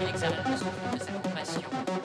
qu'il exalte de cette compassion.